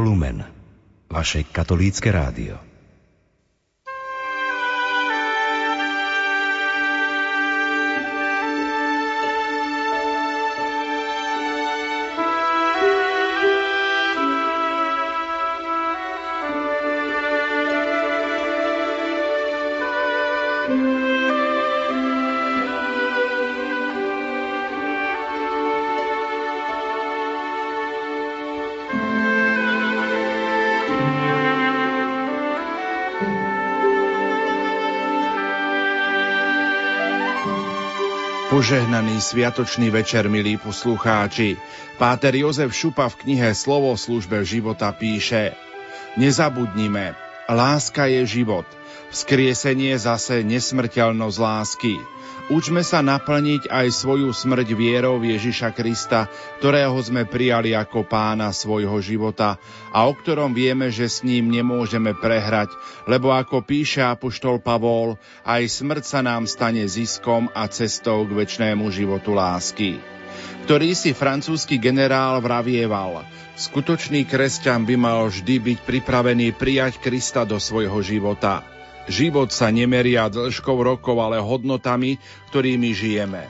Lumen, vaše katolícke rádio. Požehnaný sviatočný večer, milí poslucháči. Páter Jozef Šupa v knihe Slovo službe života píše Nezabudnime, láska je život, vzkriesenie zase nesmrteľnosť lásky. Učme sa naplniť aj svoju smrť vierou Ježiša Krista, ktorého sme prijali ako pána svojho života a o ktorom vieme, že s ním nemôžeme prehrať, lebo ako píše apoštol Pavol, aj smrť sa nám stane ziskom a cestou k väčšnému životu lásky ktorý si francúzsky generál vravieval. Skutočný kresťan by mal vždy byť pripravený prijať Krista do svojho života. Život sa nemeria dĺžkou rokov, ale hodnotami, ktorými žijeme.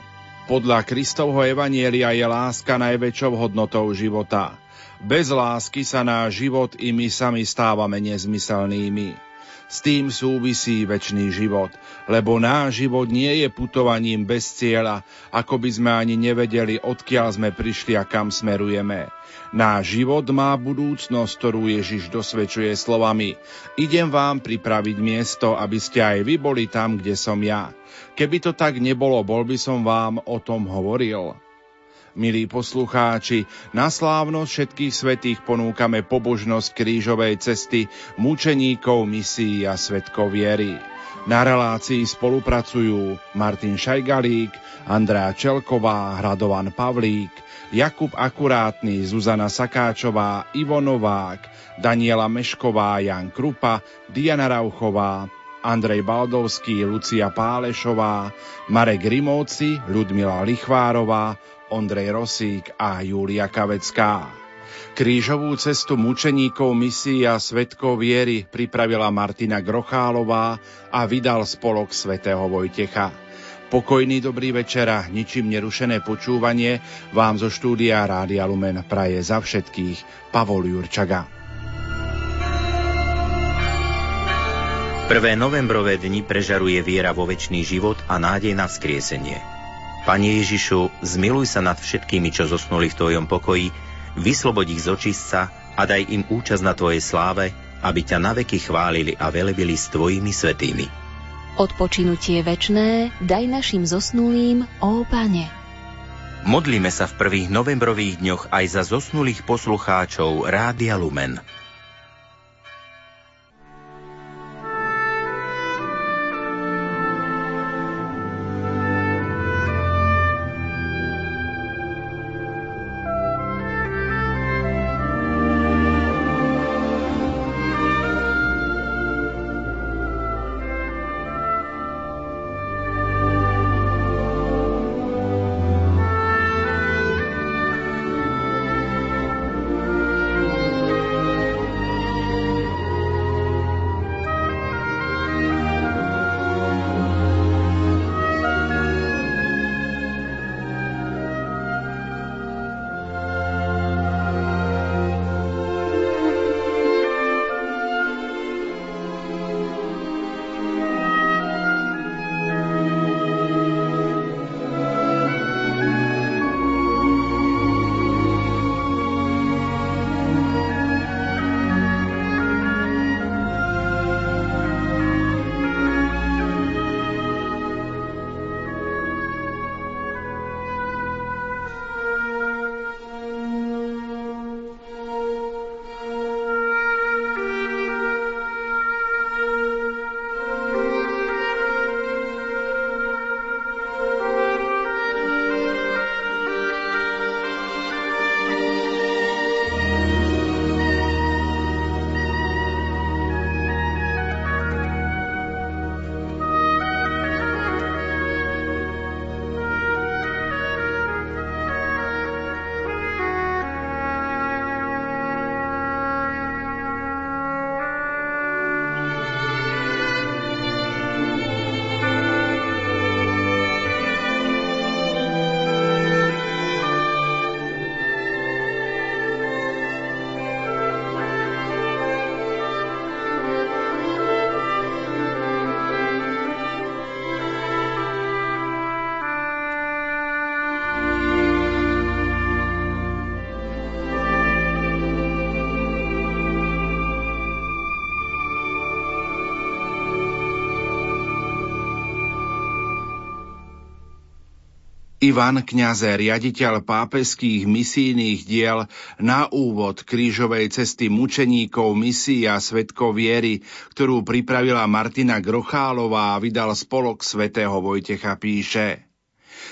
Podľa Kristovho evanielia je láska najväčšou hodnotou života. Bez lásky sa náš život i my sami stávame nezmyselnými. S tým súvisí väčší život, lebo náš život nie je putovaním bez cieľa, ako by sme ani nevedeli, odkiaľ sme prišli a kam smerujeme. Náš život má budúcnosť, ktorú Ježiš dosvedčuje slovami Idem vám pripraviť miesto, aby ste aj vy boli tam, kde som ja. Keby to tak nebolo, bol by som vám o tom hovoril. Milí poslucháči, na slávnosť všetkých svetých ponúkame pobožnosť krížovej cesty mučeníkov misií a svetkov viery. Na relácii spolupracujú Martin Šajgalík, Andrea Čelková, Hradovan Pavlík, Jakub Akurátny, Zuzana Sakáčová, Ivo Novák, Daniela Mešková, Jan Krupa, Diana Rauchová, Andrej Baldovský, Lucia Pálešová, Marek Rimovci, Ľudmila Lichvárová, Ondrej Rosík a Júlia Kavecká. Krížovú cestu mučeníkov misií a svetkov viery pripravila Martina Grochálová a vydal spolok svätého Vojtecha. Pokojný dobrý večer a ničím nerušené počúvanie vám zo štúdia Rádia Lumen praje za všetkých Pavol Jurčaga. Prvé novembrové dni prežaruje viera vo väčší život a nádej na vzkriesenie. Pane Ježišu, zmiluj sa nad všetkými, čo zosnuli v Tvojom pokoji, vyslobod ich z očistca a daj im účasť na Tvojej sláve, aby ťa naveky chválili a velebili s Tvojimi svetými. Odpočinutie večné daj našim zosnulým, ó Pane. Modlíme sa v prvých novembrových dňoch aj za zosnulých poslucháčov Rádia Lumen. Ivan Kňaze, riaditeľ pápeských misijných diel na úvod krížovej cesty mučeníkov misií a svetkov viery, ktorú pripravila Martina Grochálová a vydal spolok svätého Vojtecha píše.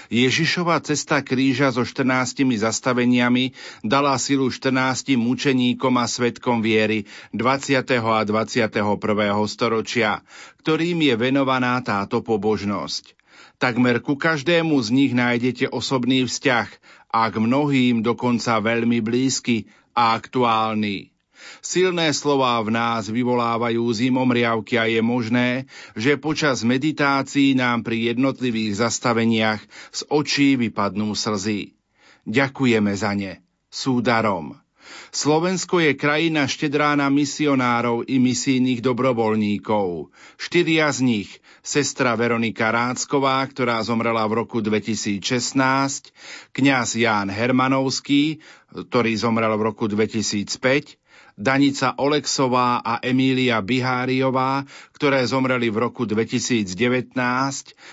Ježišova cesta kríža so 14 zastaveniami dala silu 14 mučeníkom a svetkom viery 20. a 21. storočia, ktorým je venovaná táto pobožnosť. Takmer ku každému z nich nájdete osobný vzťah a k mnohým dokonca veľmi blízky a aktuálny. Silné slová v nás vyvolávajú zimomriavky a je možné, že počas meditácií nám pri jednotlivých zastaveniach z očí vypadnú slzy. Ďakujeme za ne. Sú darom. Slovensko je krajina štedrá na misionárov i misijných dobrovoľníkov. Štyria z nich, sestra Veronika Rácková, ktorá zomrela v roku 2016, kňaz Ján Hermanovský, ktorý zomrel v roku 2005, Danica Oleksová a Emília Biháriová, ktoré zomreli v roku 2019,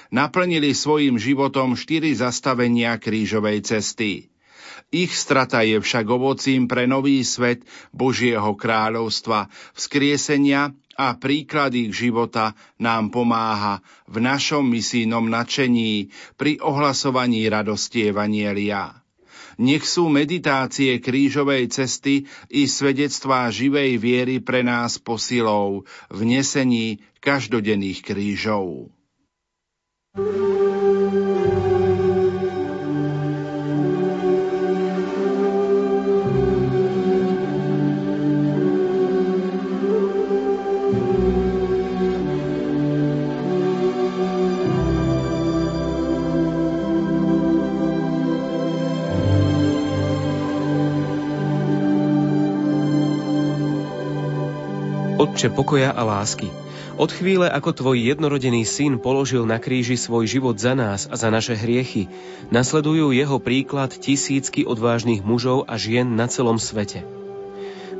naplnili svojim životom štyri zastavenia krížovej cesty. Ich strata je však ovocím pre nový svet Božieho kráľovstva, vzkriesenia a príklad ich života nám pomáha v našom misijnom načení pri ohlasovaní radosti Evanielia. Nech sú meditácie krížovej cesty i svedectvá živej viery pre nás posilou v nesení každodenných krížov. thank you Otče pokoja a lásky, od chvíle, ako tvoj jednorodený syn položil na kríži svoj život za nás a za naše hriechy, nasledujú jeho príklad tisícky odvážnych mužov a žien na celom svete.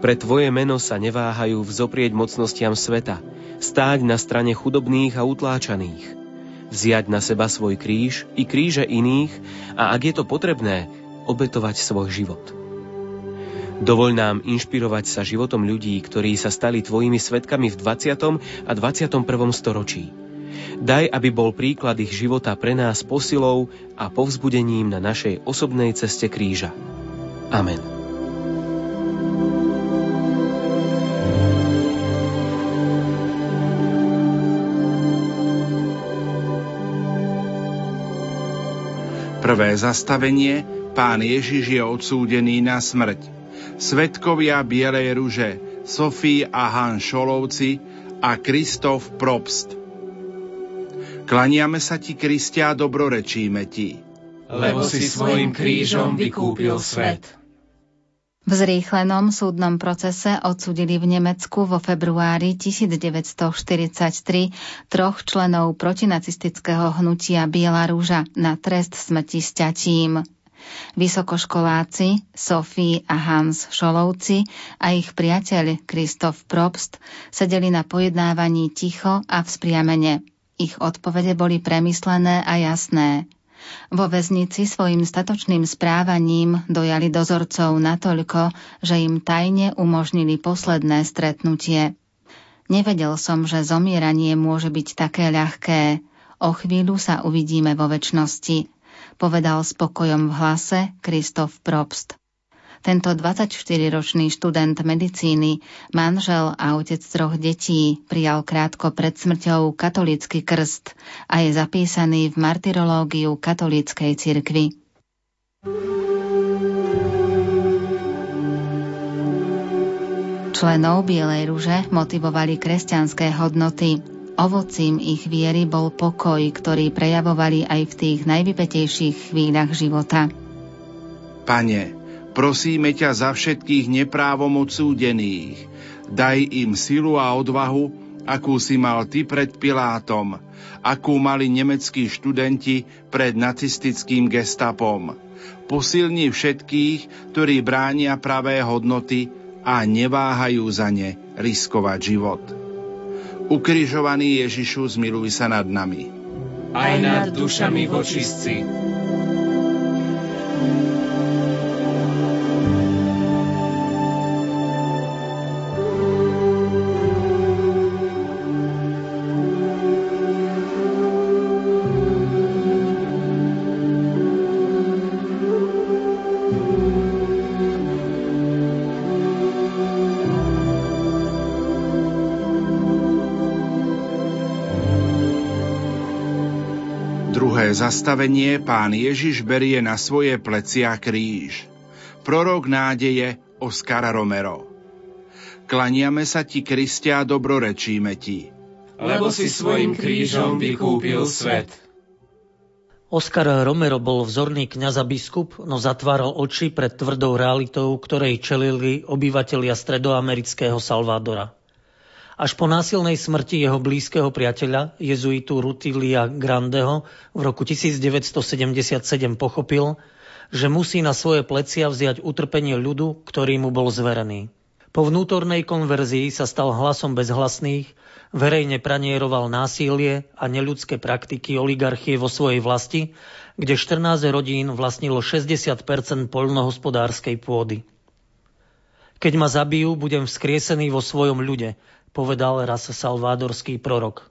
Pre tvoje meno sa neváhajú vzoprieť mocnostiam sveta, stáť na strane chudobných a utláčaných, vziať na seba svoj kríž i kríže iných a ak je to potrebné, obetovať svoj život. Dovoľ nám inšpirovať sa životom ľudí, ktorí sa stali tvojimi svetkami v 20. a 21. storočí. Daj, aby bol príklad ich života pre nás posilou a povzbudením na našej osobnej ceste kríža. Amen. Prvé zastavenie Pán Ježiš je odsúdený na smrť. Svetkovia Bielej ruže, Sofí a Han Šolovci a Kristof Probst. Klaniame sa ti, Kristia, dobrorečíme ti. Lebo si svojim krížom vykúpil svet. V zrýchlenom súdnom procese odsudili v Nemecku vo februári 1943 troch členov protinacistického hnutia Biela rúža na trest smrti s ťatím. Vysokoškoláci Sofie a Hans Šolovci a ich priateľ Kristof Probst sedeli na pojednávaní ticho a vzpriamene. Ich odpovede boli premyslené a jasné. Vo väznici svojim statočným správaním dojali dozorcov natoľko, že im tajne umožnili posledné stretnutie. Nevedel som, že zomieranie môže byť také ľahké. O chvíľu sa uvidíme vo väčšnosti povedal spokojom v hlase Kristof Probst. Tento 24-ročný študent medicíny, manžel a otec troch detí prijal krátko pred smrťou katolícky krst a je zapísaný v martyrológiu katolíckej cirkvi. Členov Bielej rúže motivovali kresťanské hodnoty. Ovocím ich viery bol pokoj, ktorý prejavovali aj v tých najvypetejších chvíľach života. Pane, prosíme ťa za všetkých neprávom odsúdených. Daj im silu a odvahu, akú si mal ty pred Pilátom, akú mali nemeckí študenti pred nacistickým gestapom. Posilni všetkých, ktorí bránia pravé hodnoty a neváhajú za ne riskovať život. Ukrižovaný Ježišu, zmiluj sa nad nami. Aj nad dušami vočistci. Zastavenie pán Ježiš berie na svoje plecia kríž. Prorok nádeje Oskara Romero. Klaniame sa ti, Kristia, dobrorečíme ti. Lebo si svojim krížom vykúpil svet. Oskar Romero bol vzorný kňaz a biskup, no zatváral oči pred tvrdou realitou, ktorej čelili obyvatelia stredoamerického Salvadora. Až po násilnej smrti jeho blízkeho priateľa, jezuitu Rutilia Grandeho, v roku 1977 pochopil, že musí na svoje plecia vziať utrpenie ľudu, ktorý mu bol zverený. Po vnútornej konverzii sa stal hlasom bezhlasných, verejne pranieroval násilie a neľudské praktiky oligarchie vo svojej vlasti, kde 14 rodín vlastnilo 60% poľnohospodárskej pôdy. Keď ma zabijú, budem vzkriesený vo svojom ľude, povedal raz salvádorský prorok.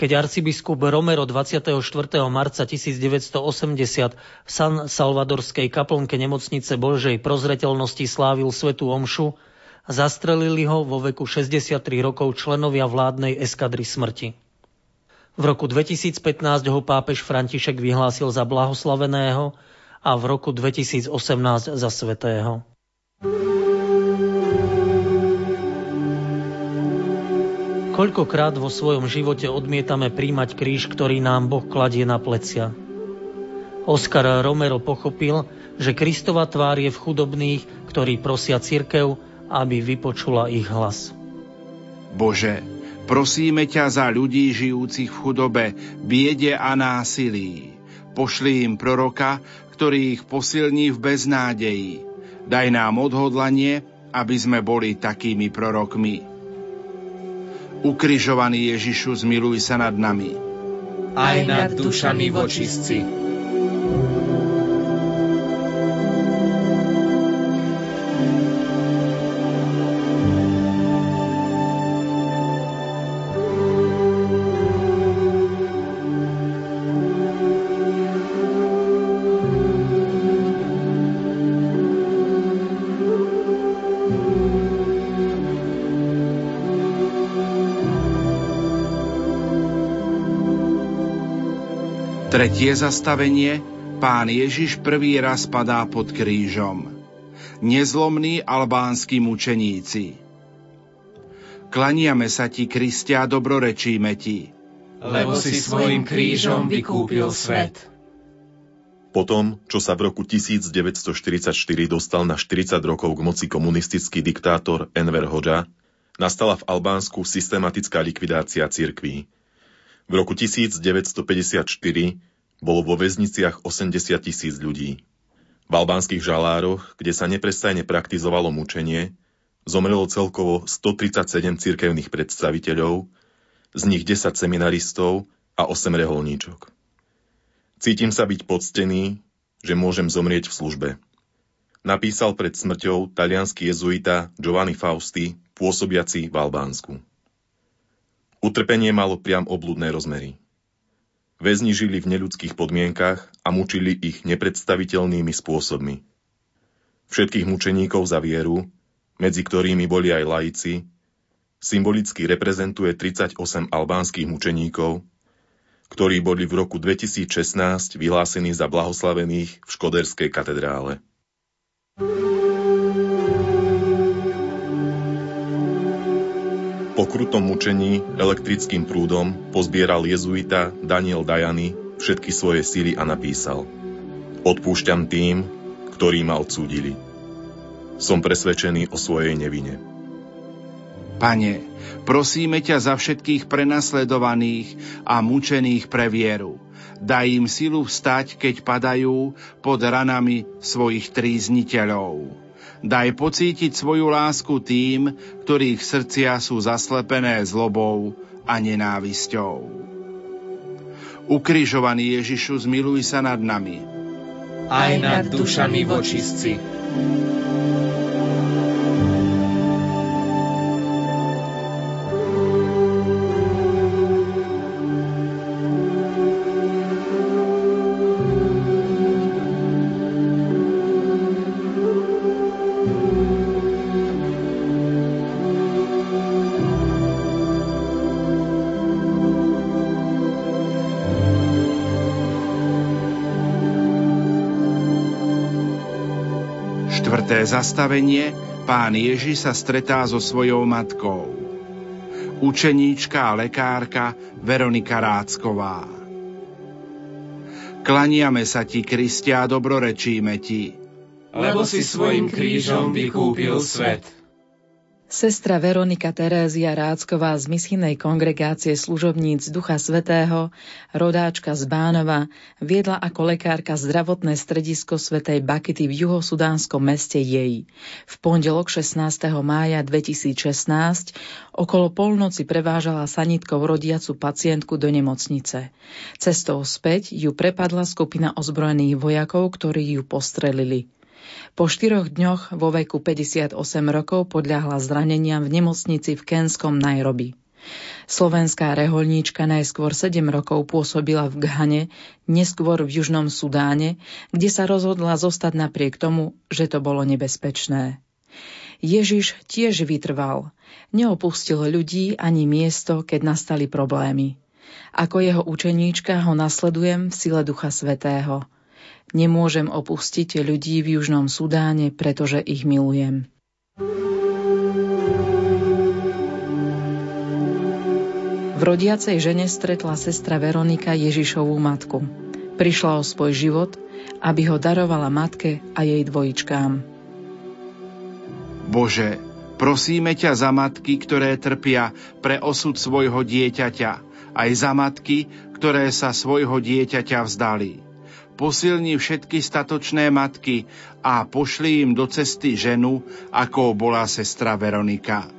Keď arcibiskup Romero 24. marca 1980 v San Salvadorskej kaplnke nemocnice Božej prozreteľnosti slávil svetú omšu, zastrelili ho vo veku 63 rokov členovia vládnej eskadry smrti. V roku 2015 ho pápež František vyhlásil za blahoslaveného a v roku 2018 za svetého. Koľkokrát vo svojom živote odmietame príjmať kríž, ktorý nám Boh kladie na plecia. Oskar Romero pochopil, že Kristova tvár je v chudobných, ktorí prosia cirkev, aby vypočula ich hlas. Bože, prosíme ťa za ľudí žijúcich v chudobe, biede a násilí. Pošli im proroka, ktorý ich posilní v beznádeji. Daj nám odhodlanie, aby sme boli takými prorokmi. Ukrižovaný Ježišu, zmiluj sa nad nami. Aj nad dušami vočistci. Tretie zastavenie Pán Ježiš prvý raz padá pod krížom. Nezlomní albánsky mučeníci. Klaniame sa ti, Kristia, dobrorečíme ti. Lebo si svojim krížom vykúpil svet. Potom, čo sa v roku 1944 dostal na 40 rokov k moci komunistický diktátor Enver Hoxha, nastala v Albánsku systematická likvidácia cirkví. V roku 1954 bolo vo väzniciach 80 tisíc ľudí. V albánskych žalároch, kde sa neprestajne praktizovalo mučenie, zomrelo celkovo 137 cirkevných predstaviteľov, z nich 10 seminaristov a 8 reholníčok. Cítim sa byť poctený, že môžem zomrieť v službe. Napísal pred smrťou talianský jezuita Giovanni Fausti, pôsobiaci v Albánsku. Utrpenie malo priam obludné rozmery. Väzni žili v neľudských podmienkach a mučili ich nepredstaviteľnými spôsobmi. Všetkých mučeníkov za vieru, medzi ktorými boli aj laici, symbolicky reprezentuje 38 albánskych mučeníkov, ktorí boli v roku 2016 vyhlásení za blahoslavených v Škoderskej katedrále. Po krutom mučení elektrickým prúdom pozbieral jezuita Daniel Dajany všetky svoje síly a napísal Odpúšťam tým, ktorí ma odsúdili. Som presvedčený o svojej nevine. Pane, prosíme ťa za všetkých prenasledovaných a mučených pre vieru. Daj im silu vstať, keď padajú pod ranami svojich trízniteľov Daj pocítiť svoju lásku tým, ktorých srdcia sú zaslepené zlobou a nenávisťou. Ukrižovaný Ježišu, zmiluj sa nad nami. Aj nad dušami vočistci. Zastavenie Pán Ježiš sa stretá so svojou matkou. Učeníčka a lekárka Veronika Rácková. Klaniame sa ti, Kristia, a dobrorečíme ti. Lebo si svojim krížom vykúpil svet. Sestra Veronika Terézia Rácková z misijnej kongregácie služobníc Ducha Svetého, rodáčka z Bánova, viedla ako lekárka zdravotné stredisko Svetej Bakity v juhosudánskom meste jej. V pondelok 16. mája 2016 okolo polnoci prevážala sanitkou rodiacu pacientku do nemocnice. Cestou späť ju prepadla skupina ozbrojených vojakov, ktorí ju postrelili. Po štyroch dňoch vo veku 58 rokov podľahla zraneniam v nemocnici v Kenskom Nairobi. Slovenská reholníčka najskôr 7 rokov pôsobila v Ghane, neskôr v Južnom Sudáne, kde sa rozhodla zostať napriek tomu, že to bolo nebezpečné. Ježiš tiež vytrval. Neopustil ľudí ani miesto, keď nastali problémy. Ako jeho učeníčka ho nasledujem v sile Ducha Svetého – Nemôžem opustiť ľudí v Južnom Sudáne, pretože ich milujem. V rodiacej žene stretla sestra Veronika Ježišovú matku. Prišla o svoj život, aby ho darovala matke a jej dvojičkám. Bože, prosíme ťa za matky, ktoré trpia pre osud svojho dieťaťa, aj za matky, ktoré sa svojho dieťaťa vzdali posilni všetky statočné matky a pošli im do cesty ženu, ako bola sestra Veronika.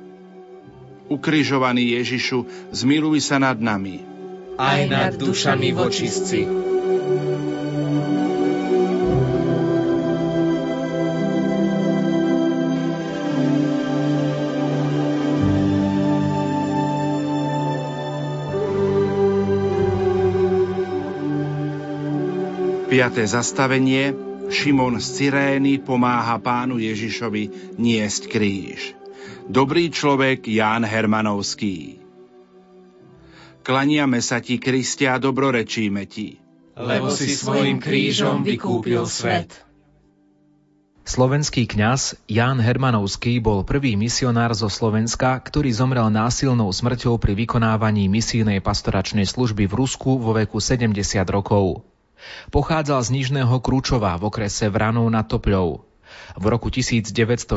Ukrižovaný Ježišu, zmiluj sa nad nami. Aj nad dušami vočistci. 5. zastavenie Šimon z Cyrény pomáha pánu Ježišovi niesť kríž. Dobrý človek Ján Hermanovský. Klaniame sa ti, Kristia, dobrorečíme ti. Lebo si svojim krížom vykúpil svet. Slovenský kňaz Ján Hermanovský bol prvý misionár zo Slovenska, ktorý zomrel násilnou smrťou pri vykonávaní misijnej pastoračnej služby v Rusku vo veku 70 rokov. Pochádzal z Nižného Krúčova v okrese Vranov nad Topľou. V roku 1968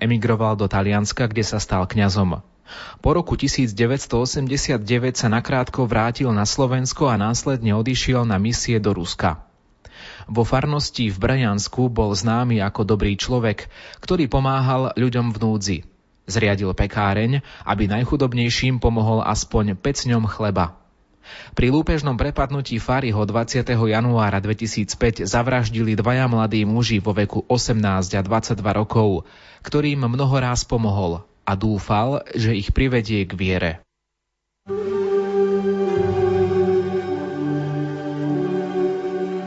emigroval do Talianska, kde sa stal kňazom. Po roku 1989 sa nakrátko vrátil na Slovensko a následne odišiel na misie do Ruska. Vo farnosti v Brajansku bol známy ako dobrý človek, ktorý pomáhal ľuďom v núdzi. Zriadil pekáreň, aby najchudobnejším pomohol aspoň pecňom chleba. Pri lúpežnom prepadnutí Fariho 20. januára 2005 zavraždili dvaja mladí muži vo veku 18 a 22 rokov, ktorým mnoho ráz pomohol a dúfal, že ich privedie k viere.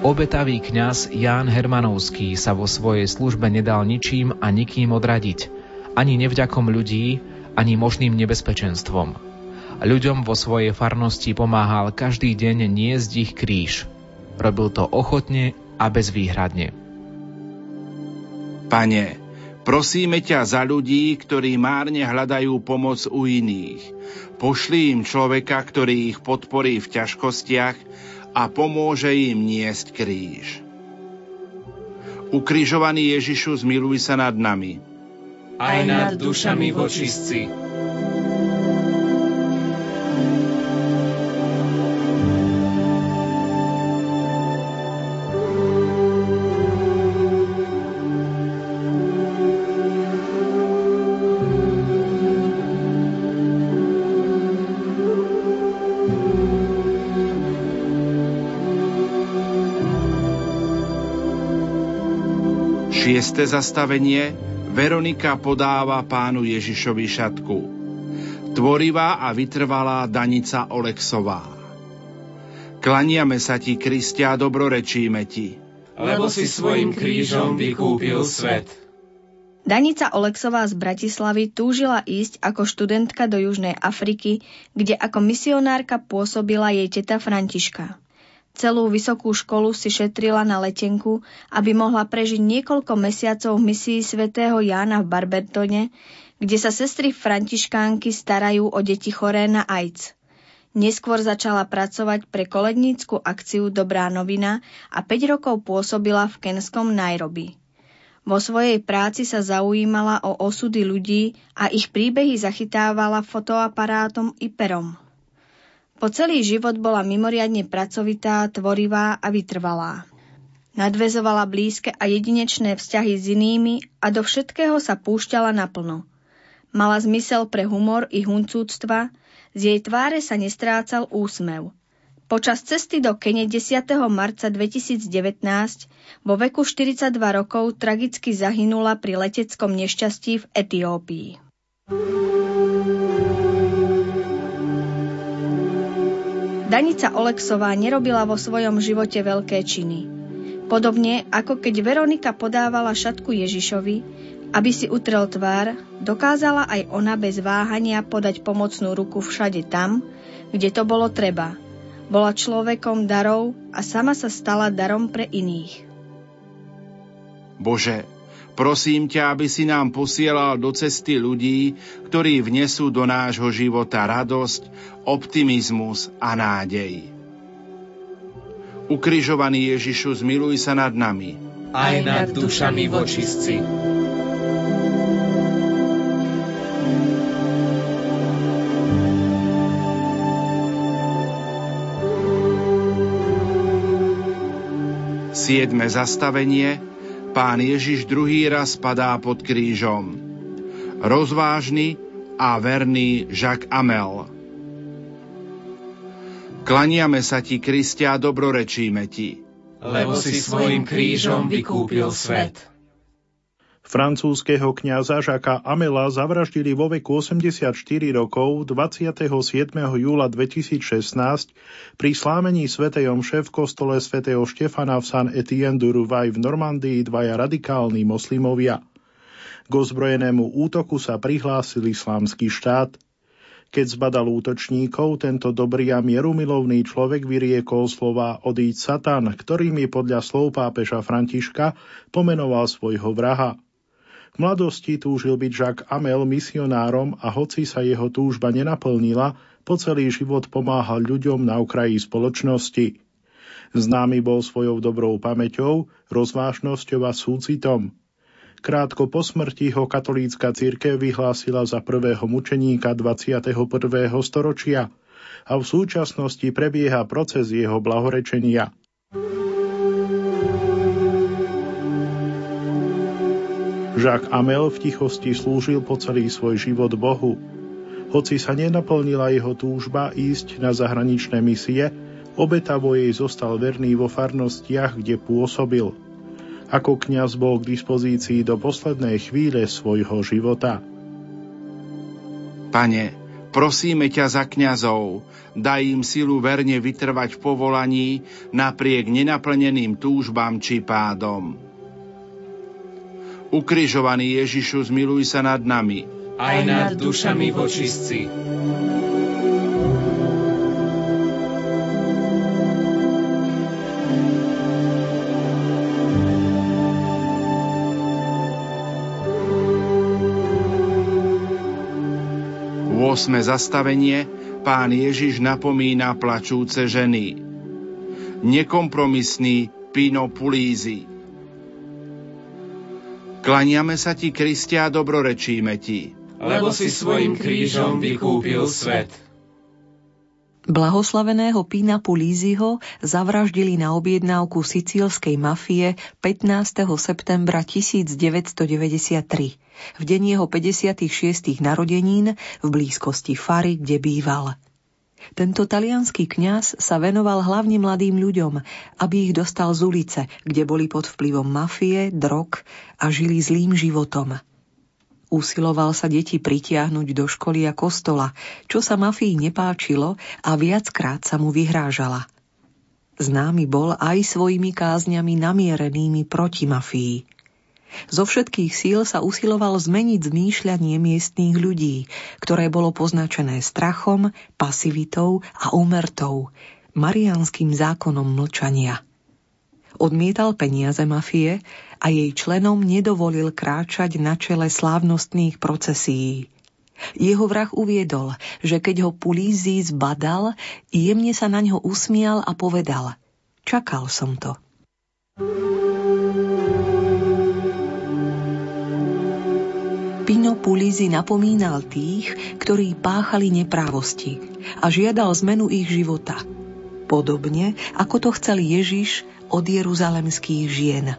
Obetavý kňaz Ján Hermanovský sa vo svojej službe nedal ničím a nikým odradiť, ani nevďakom ľudí, ani možným nebezpečenstvom. Ľuďom vo svojej farnosti pomáhal každý deň niesť ich kríž. Robil to ochotne a bezvýhradne. Pane, prosíme ťa za ľudí, ktorí márne hľadajú pomoc u iných. Pošli im človeka, ktorý ich podporí v ťažkostiach a pomôže im niesť kríž. Ukrižovaný Ježišu, zmiluj sa nad nami. Aj nad dušami vočistci. Šiesté zastavenie Veronika podáva pánu Ježišovi šatku. Tvorivá a vytrvalá Danica Oleksová. Klaniame sa ti, Kristia, dobrorečíme ti. Lebo si svojim krížom vykúpil svet. Danica Oleksová z Bratislavy túžila ísť ako študentka do Južnej Afriky, kde ako misionárka pôsobila jej teta Františka. Celú vysokú školu si šetrila na letenku, aby mohla prežiť niekoľko mesiacov v misii svätého Jána v Barbertone, kde sa sestry františkánky starajú o deti choré na AIDS. Neskôr začala pracovať pre kolednícku akciu Dobrá novina a 5 rokov pôsobila v kenskom Nairobi. Vo svojej práci sa zaujímala o osudy ľudí a ich príbehy zachytávala fotoaparátom i perom. Po celý život bola mimoriadne pracovitá, tvorivá a vytrvalá. Nadvezovala blízke a jedinečné vzťahy s inými a do všetkého sa púšťala naplno. Mala zmysel pre humor i huncúctva, z jej tváre sa nestrácal úsmev. Počas cesty do Kene 10. marca 2019 vo veku 42 rokov tragicky zahynula pri leteckom nešťastí v Etiópii. Danica Oleksová nerobila vo svojom živote veľké činy. Podobne ako keď Veronika podávala šatku Ježišovi, aby si utrel tvár, dokázala aj ona bez váhania podať pomocnú ruku všade tam, kde to bolo treba. Bola človekom darov a sama sa stala darom pre iných. Bože, Prosím ťa, aby si nám posielal do cesty ľudí, ktorí vnesú do nášho života radosť, optimizmus a nádej. Ukrižovaný Ježišu, zmiluj sa nad nami. Aj nad dušami vočistci. Siedme zastavenie – Pán Ježiš druhý raz padá pod krížom. Rozvážny a verný Jacques Amel. Klaniame sa ti, Kristia, dobrorečíme ti. Lebo si svojim krížom vykúpil svet. Francúzského kňaza Žaka Amela zavraždili vo veku 84 rokov 27. júla 2016 pri slámení svätej omše v kostole svätého Štefana v San Etienne du Rouvaille v Normandii dvaja radikálni moslimovia. K ozbrojenému útoku sa prihlásil islámsky štát. Keď zbadal útočníkov, tento dobrý a mierumilovný človek vyriekol slova odíď Satan, ktorými podľa slov pápeža Františka pomenoval svojho vraha – mladosti túžil byť Jacques Amel misionárom a hoci sa jeho túžba nenaplnila, po celý život pomáhal ľuďom na okraji spoločnosti. Známy bol svojou dobrou pamäťou, rozvážnosťou a súcitom. Krátko po smrti ho katolícka církev vyhlásila za prvého mučeníka 21. storočia a v súčasnosti prebieha proces jeho blahorečenia. Jacques Amel v tichosti slúžil po celý svoj život Bohu. Hoci sa nenaplnila jeho túžba ísť na zahraničné misie, obetavo jej zostal verný vo farnostiach, kde pôsobil. Ako kňaz bol k dispozícii do poslednej chvíle svojho života. Pane, prosíme ťa za kňazov, daj im silu verne vytrvať v povolaní napriek nenaplneným túžbám či pádom. Ukrižovaný Ježišu, zmiluj sa nad nami. Aj nad dušami vočistci. Osme zastavenie pán Ježiš napomína plačúce ženy. Nekompromisný Pino Pulízy. Klaniame sa ti, Kristia, dobrorečíme ti. Lebo si svojim krížom vykúpil svet. Blahoslaveného Pína Pulíziho zavraždili na objednávku sicílskej mafie 15. septembra 1993, v deň jeho 56. narodenín v blízkosti Fary, kde býval. Tento talianský kňaz sa venoval hlavne mladým ľuďom, aby ich dostal z ulice, kde boli pod vplyvom mafie, drog a žili zlým životom. Usiloval sa deti pritiahnuť do školy a kostola, čo sa mafii nepáčilo a viackrát sa mu vyhrážala. Známy bol aj svojimi kázňami namierenými proti mafii. Zo všetkých síl sa usiloval zmeniť zmýšľanie miestných ľudí, ktoré bolo poznačené strachom, pasivitou a úmertou, marianským zákonom mlčania. Odmietal peniaze mafie a jej členom nedovolil kráčať na čele slávnostných procesí. Jeho vrah uviedol, že keď ho Pulízy zbadal, jemne sa na ňo usmial a povedal Čakal som to. Pulízy napomínal tých, ktorí páchali neprávosti a žiadal zmenu ich života. Podobne, ako to chcel Ježiš od jeruzalemských žien.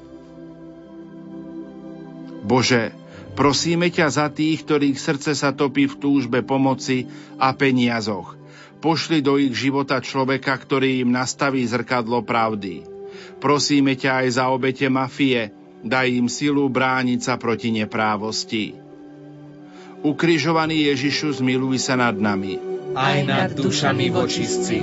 Bože, Prosíme ťa za tých, ktorých srdce sa topí v túžbe pomoci a peniazoch. Pošli do ich života človeka, ktorý im nastaví zrkadlo pravdy. Prosíme ťa aj za obete mafie, daj im silu brániť sa proti neprávosti. Ukrižovaný Ježišu, zmiluj sa nad nami. Aj nad dušami vočistci.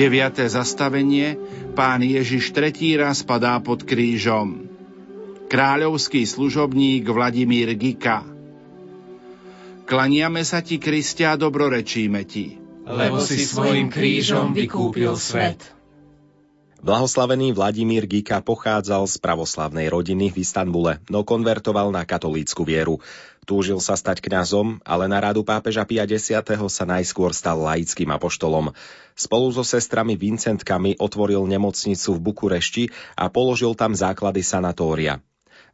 9. zastavenie Pán Ježiš tretí raz padá pod krížom. Kráľovský služobník Vladimír Gika Klaniame sa ti, Kristia, dobrorečíme ti. Lebo si svojim krížom vykúpil svet. Blahoslavený Vladimír Gika pochádzal z pravoslavnej rodiny v Istanbule, no konvertoval na katolícku vieru. Túžil sa stať kňazom, ale na radu pápeža Pia X. sa najskôr stal laickým apoštolom. Spolu so sestrami Vincentkami otvoril nemocnicu v Bukurešti a položil tam základy sanatória.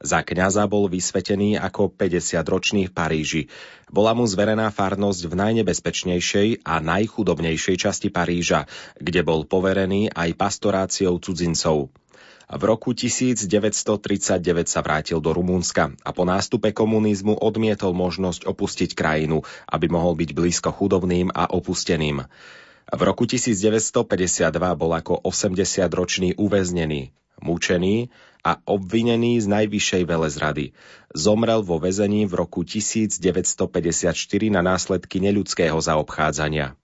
Za kňaza bol vysvetený ako 50-ročný v Paríži. Bola mu zverená farnosť v najnebezpečnejšej a najchudobnejšej časti Paríža, kde bol poverený aj pastoráciou cudzincov. V roku 1939 sa vrátil do Rumúnska a po nástupe komunizmu odmietol možnosť opustiť krajinu, aby mohol byť blízko chudobným a opusteným. V roku 1952 bol ako 80-ročný uväznený, mučený a obvinený z najvyššej velezrady. Zomrel vo väzení v roku 1954 na následky neľudského zaobchádzania.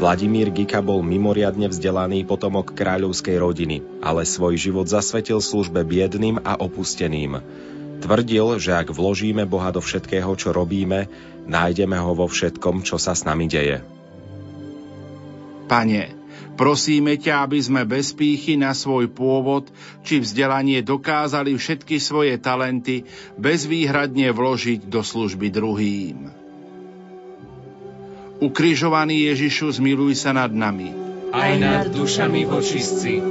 Vladimír Gika bol mimoriadne vzdelaný potomok kráľovskej rodiny, ale svoj život zasvetil službe biedným a opusteným. Tvrdil, že ak vložíme Boha do všetkého, čo robíme, nájdeme ho vo všetkom, čo sa s nami deje. Pane, prosíme ťa, aby sme bez pýchy na svoj pôvod či vzdelanie dokázali všetky svoje talenty bezvýhradne vložiť do služby druhým. Ukrižovaný Ježišu, zmiluj sa nad nami. Aj nad dušami vočistci.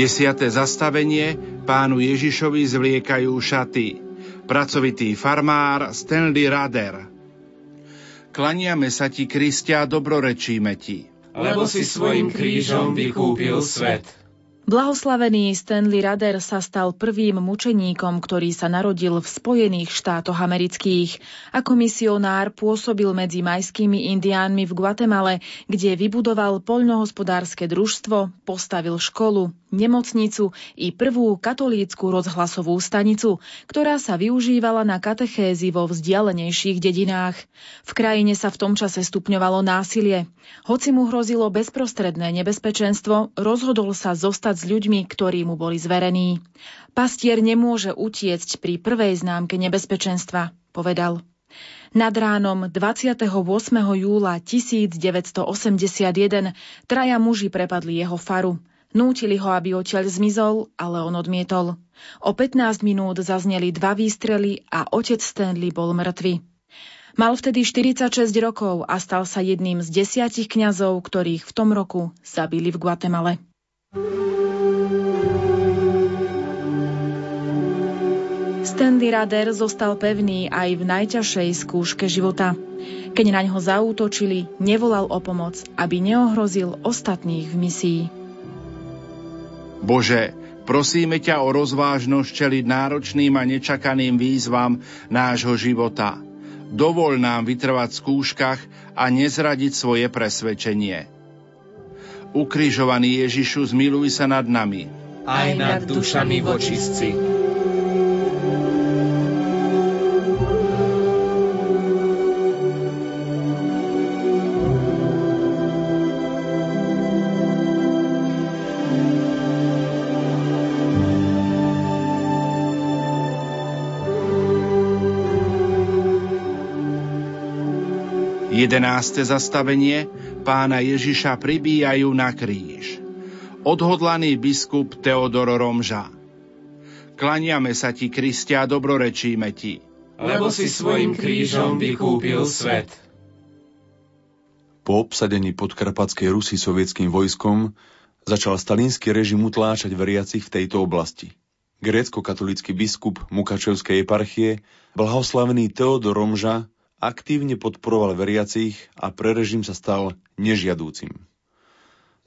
10. zastavenie pánu Ježišovi zvliekajú šaty. Pracovitý farmár Stanley Rader. Klaniame sa ti, Kristia, dobrorečíme ti. Lebo si svojim krížom vykúpil svet. Blahoslavený Stanley Rader sa stal prvým mučeníkom, ktorý sa narodil v Spojených štátoch amerických. Ako misionár pôsobil medzi majskými indiánmi v Guatemale, kde vybudoval poľnohospodárske družstvo, postavil školu, nemocnicu i prvú katolícku rozhlasovú stanicu, ktorá sa využívala na katechézy vo vzdialenejších dedinách. V krajine sa v tom čase stupňovalo násilie. Hoci mu hrozilo bezprostredné nebezpečenstvo, rozhodol sa zostať s ľuďmi, ktorí mu boli zverení. Pastier nemôže utiecť pri prvej známke nebezpečenstva, povedal. Nad ránom 28. júla 1981 traja muži prepadli jeho faru. Nútili ho, aby odtiaľ zmizol, ale on odmietol. O 15 minút zazneli dva výstrely a otec Stanley bol mŕtvy. Mal vtedy 46 rokov a stal sa jedným z desiatich kňazov, ktorých v tom roku zabili v Guatemale. Stanley Rader zostal pevný aj v najťažšej skúške života. Keď na ňo zaútočili, nevolal o pomoc, aby neohrozil ostatných v misii. Bože, prosíme ťa o rozvážnosť čeliť náročným a nečakaným výzvam nášho života. Dovol nám vytrvať v skúškach a nezradiť svoje presvedčenie. Ukrižovaný Ježišu, zmiluj sa nad nami. Aj nad dušami vočistci. 11. zastavenie pána Ježiša pribíjajú na kríž. Odhodlaný biskup Teodor Romža. Klaniame sa ti, Kristia, dobrorečíme ti. Lebo si svojim krížom vykúpil svet. Po obsadení podkarpatskej Rusy sovietským vojskom začal stalinský režim utláčať veriacich v tejto oblasti. Grécko-katolický biskup Mukačevskej eparchie, blahoslavený Teodor Romža, aktívne podporoval veriacich a pre režim sa stal nežiadúcim.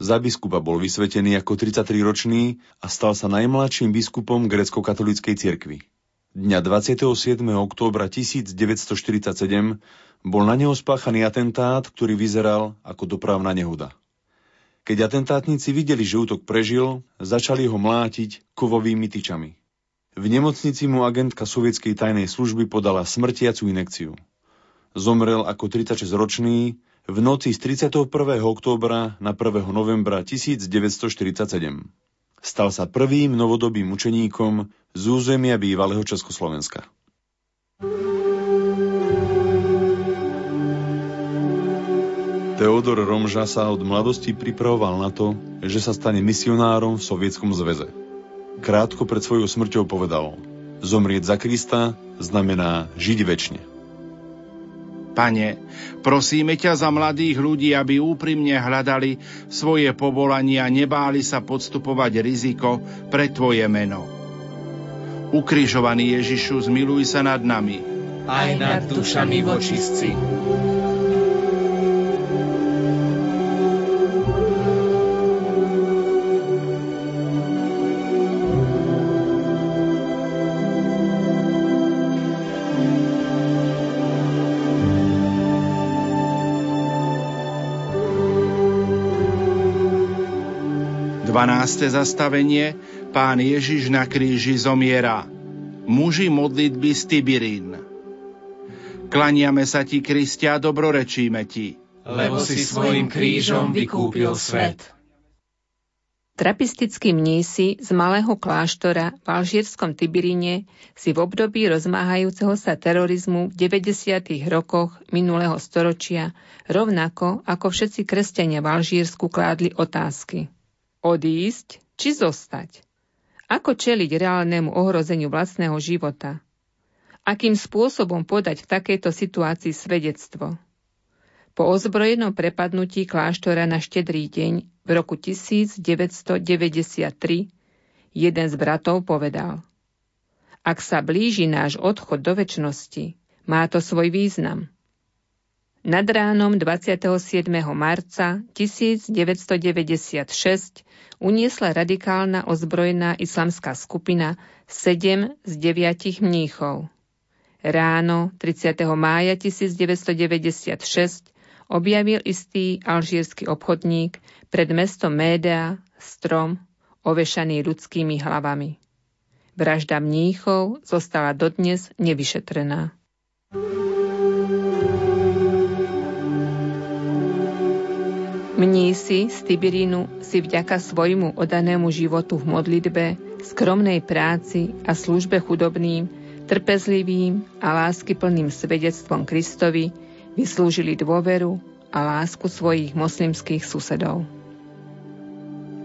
Za biskupa bol vysvetený ako 33-ročný a stal sa najmladším biskupom grecko-katolíckej cirkvi. Dňa 27. októbra 1947 bol na neho spáchaný atentát, ktorý vyzeral ako dopravná nehoda. Keď atentátníci videli, že útok prežil, začali ho mlátiť kovovými tyčami. V nemocnici mu agentka sovietskej tajnej služby podala smrtiacu inekciu zomrel ako 36-ročný v noci z 31. októbra na 1. novembra 1947. Stal sa prvým novodobým učeníkom z územia bývalého Československa. Teodor Romža sa od mladosti pripravoval na to, že sa stane misionárom v Sovietskom zväze. Krátko pred svojou smrťou povedal Zomrieť za Krista znamená žiť väčšine. Pane, prosíme ťa za mladých ľudí, aby úprimne hľadali svoje povolanie a nebáli sa podstupovať riziko pre Tvoje meno. Ukrižovaný Ježišu, zmiluj sa nad nami. Aj nad dušami vočistci. 12. zastavenie Pán Ježiš na kríži zomiera. Muži modlitby z Tibirín. Klaniame sa ti, Kristia, dobrorečíme ti. Lebo si svojim krížom vykúpil svet. Trapistickí mnísi z malého kláštora v alžírskom Tibiríne si v období rozmáhajúceho sa terorizmu v 90. rokoch minulého storočia rovnako ako všetci kresťania v Alžírsku kládli otázky – Odísť či zostať? Ako čeliť reálnemu ohrozeniu vlastného života? Akým spôsobom podať v takejto situácii svedectvo? Po ozbrojenom prepadnutí kláštora na štedrý deň v roku 1993 jeden z bratov povedal Ak sa blíži náš odchod do väčšnosti, má to svoj význam. Nad ránom 27. marca 1996 uniesla radikálna ozbrojená islamská skupina 7 z 9 mníchov. Ráno 30. mája 1996 objavil istý alžírsky obchodník pred mestom Médea strom ovešaný ľudskými hlavami. Vražda mníchov zostala dodnes nevyšetrená. Mnísi z Tibirínu si vďaka svojmu odanému životu v modlitbe, skromnej práci a službe chudobným, trpezlivým a láskyplným svedectvom Kristovi vyslúžili dôveru a lásku svojich moslimských susedov.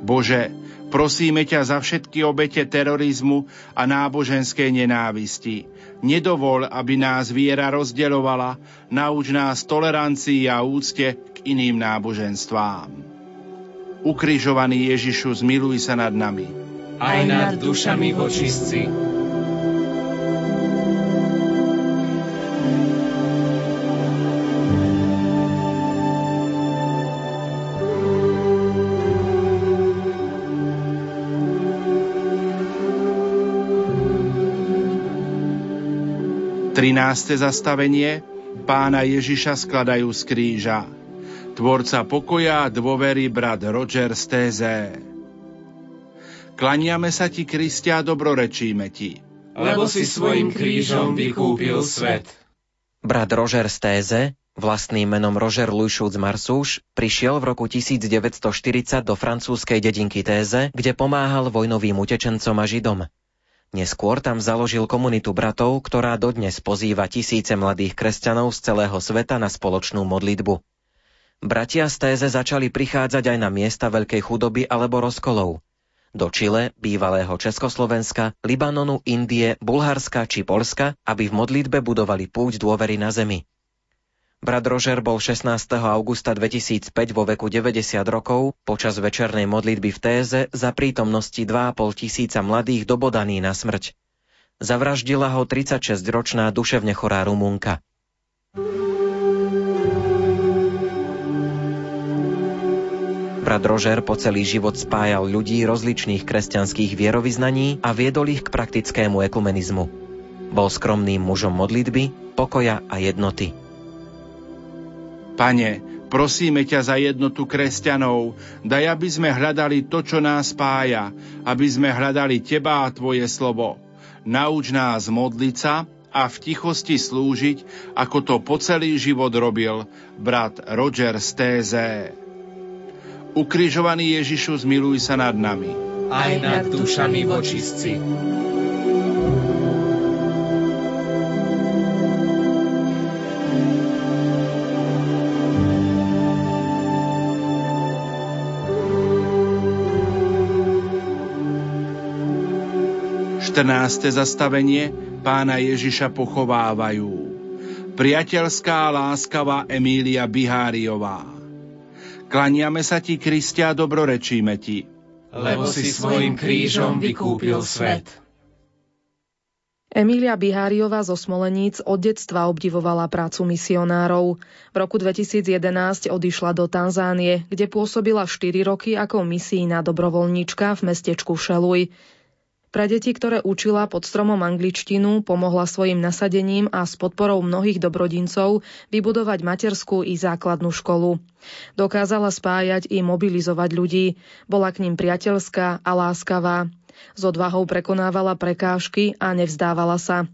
Bože, prosíme ťa za všetky obete terorizmu a náboženskej nenávisti. Nedovol, aby nás viera rozdeľovala, nauč nás tolerancii a úcte iným náboženstvám. Ukrižovaný Ježišu, zmiluj sa nad nami. Aj nad dušami vočistci. Trináste zastavenie pána Ježiša skladajú z kríža. Tvorca pokoja a dôvery brat Roger z. Klaniame sa ti, Kristia, dobrorečíme ti. Lebo si svojim krížom vykúpil svet. Brat Roger z Téze, vlastným menom Roger Louis Marsúš, prišiel v roku 1940 do francúzskej dedinky Téze, kde pomáhal vojnovým utečencom a Židom. Neskôr tam založil komunitu bratov, ktorá dodnes pozýva tisíce mladých kresťanov z celého sveta na spoločnú modlitbu. Bratia z Téze začali prichádzať aj na miesta veľkej chudoby alebo rozkolov – do Čile, bývalého Československa, Libanonu, Indie, Bulharska či Polska, aby v modlitbe budovali púť dôvery na zemi. Brat Rožer bol 16. augusta 2005 vo veku 90 rokov počas večernej modlitby v Téze za prítomnosti 2,5 tisíca mladých dobodaný na smrť. Zavraždila ho 36-ročná duševne chorá Rumunka. Brat Rožer po celý život spájal ľudí rozličných kresťanských vierovýznaní a viedol ich k praktickému ekumenizmu. Bol skromným mužom modlitby, pokoja a jednoty. Pane, prosíme ťa za jednotu kresťanov, daj, aby sme hľadali to, čo nás spája, aby sme hľadali Teba a Tvoje slovo. Nauč nás modliť sa a v tichosti slúžiť, ako to po celý život robil brat Roger z Téze. Ukrižovaný Ježišu, zmiluj sa nad nami. Aj nad dušami vočistci. Štrnácté zastavenie pána Ježiša pochovávajú. Priateľská láskavá Emília Biháriová. Klaniame sa ti, Kristia, dobrorečíme ti. Lebo si svojim krížom vykúpil svet. Emília Biháriová zo Smoleníc od detstva obdivovala prácu misionárov. V roku 2011 odišla do Tanzánie, kde pôsobila 4 roky ako misijná dobrovoľníčka v mestečku Šeluj. Pre deti, ktoré učila pod stromom angličtinu, pomohla svojim nasadením a s podporou mnohých dobrodincov vybudovať materskú i základnú školu. Dokázala spájať i mobilizovať ľudí. Bola k ním priateľská a láskavá. S odvahou prekonávala prekážky a nevzdávala sa.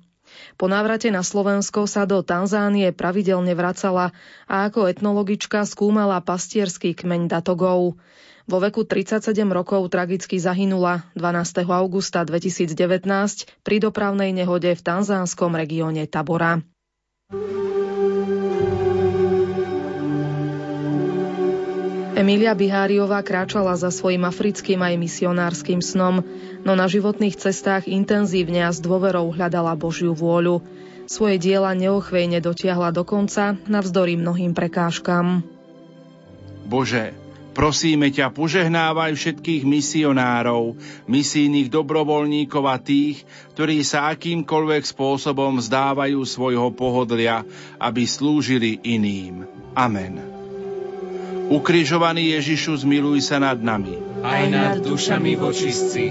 Po návrate na Slovensko sa do Tanzánie pravidelne vracala a ako etnologička skúmala pastierský kmeň Datogov. Vo veku 37 rokov tragicky zahynula 12. augusta 2019 pri dopravnej nehode v tanzánskom regióne Tabora. Emília Biháriová kráčala za svojim africkým aj misionárskym snom, no na životných cestách intenzívne a s dôverou hľadala Božiu vôľu. Svoje diela neochvejne dotiahla do konca, navzdory mnohým prekážkam. Bože, Prosíme ťa, požehnávaj všetkých misionárov, misijných dobrovoľníkov a tých, ktorí sa akýmkoľvek spôsobom zdávajú svojho pohodlia, aby slúžili iným. Amen. Ukrižovaný Ježišu, zmiluj sa nad nami. Aj nad dušami vočistci.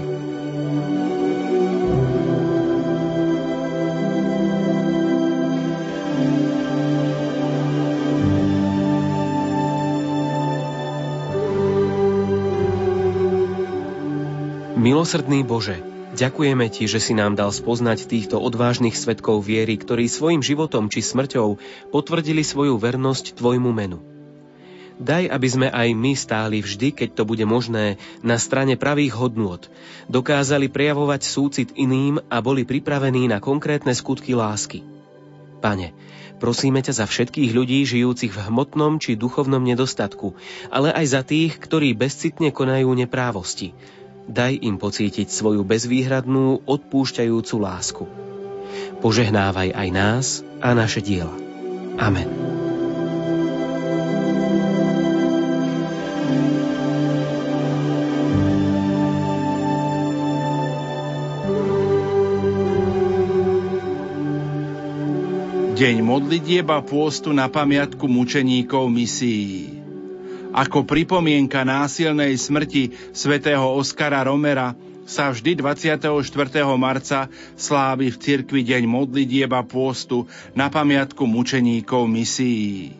Milosrdný Bože, ďakujeme Ti, že si nám dal spoznať týchto odvážnych svetkov viery, ktorí svojim životom či smrťou potvrdili svoju vernosť Tvojmu menu. Daj, aby sme aj my stáli vždy, keď to bude možné, na strane pravých hodnôt, dokázali prejavovať súcit iným a boli pripravení na konkrétne skutky lásky. Pane, prosíme ťa za všetkých ľudí žijúcich v hmotnom či duchovnom nedostatku, ale aj za tých, ktorí bezcitne konajú neprávosti, Daj im pocítiť svoju bezvýhradnú, odpúšťajúcu lásku. Požehnávaj aj nás a naše diela. Amen. Deň modlitieb a pôstu na pamiatku mučeníkov misií. Ako pripomienka násilnej smrti svätého Oskara Romera sa vždy 24. marca slávi v cirkvi deň modlitieb a pôstu na pamiatku mučeníkov misií.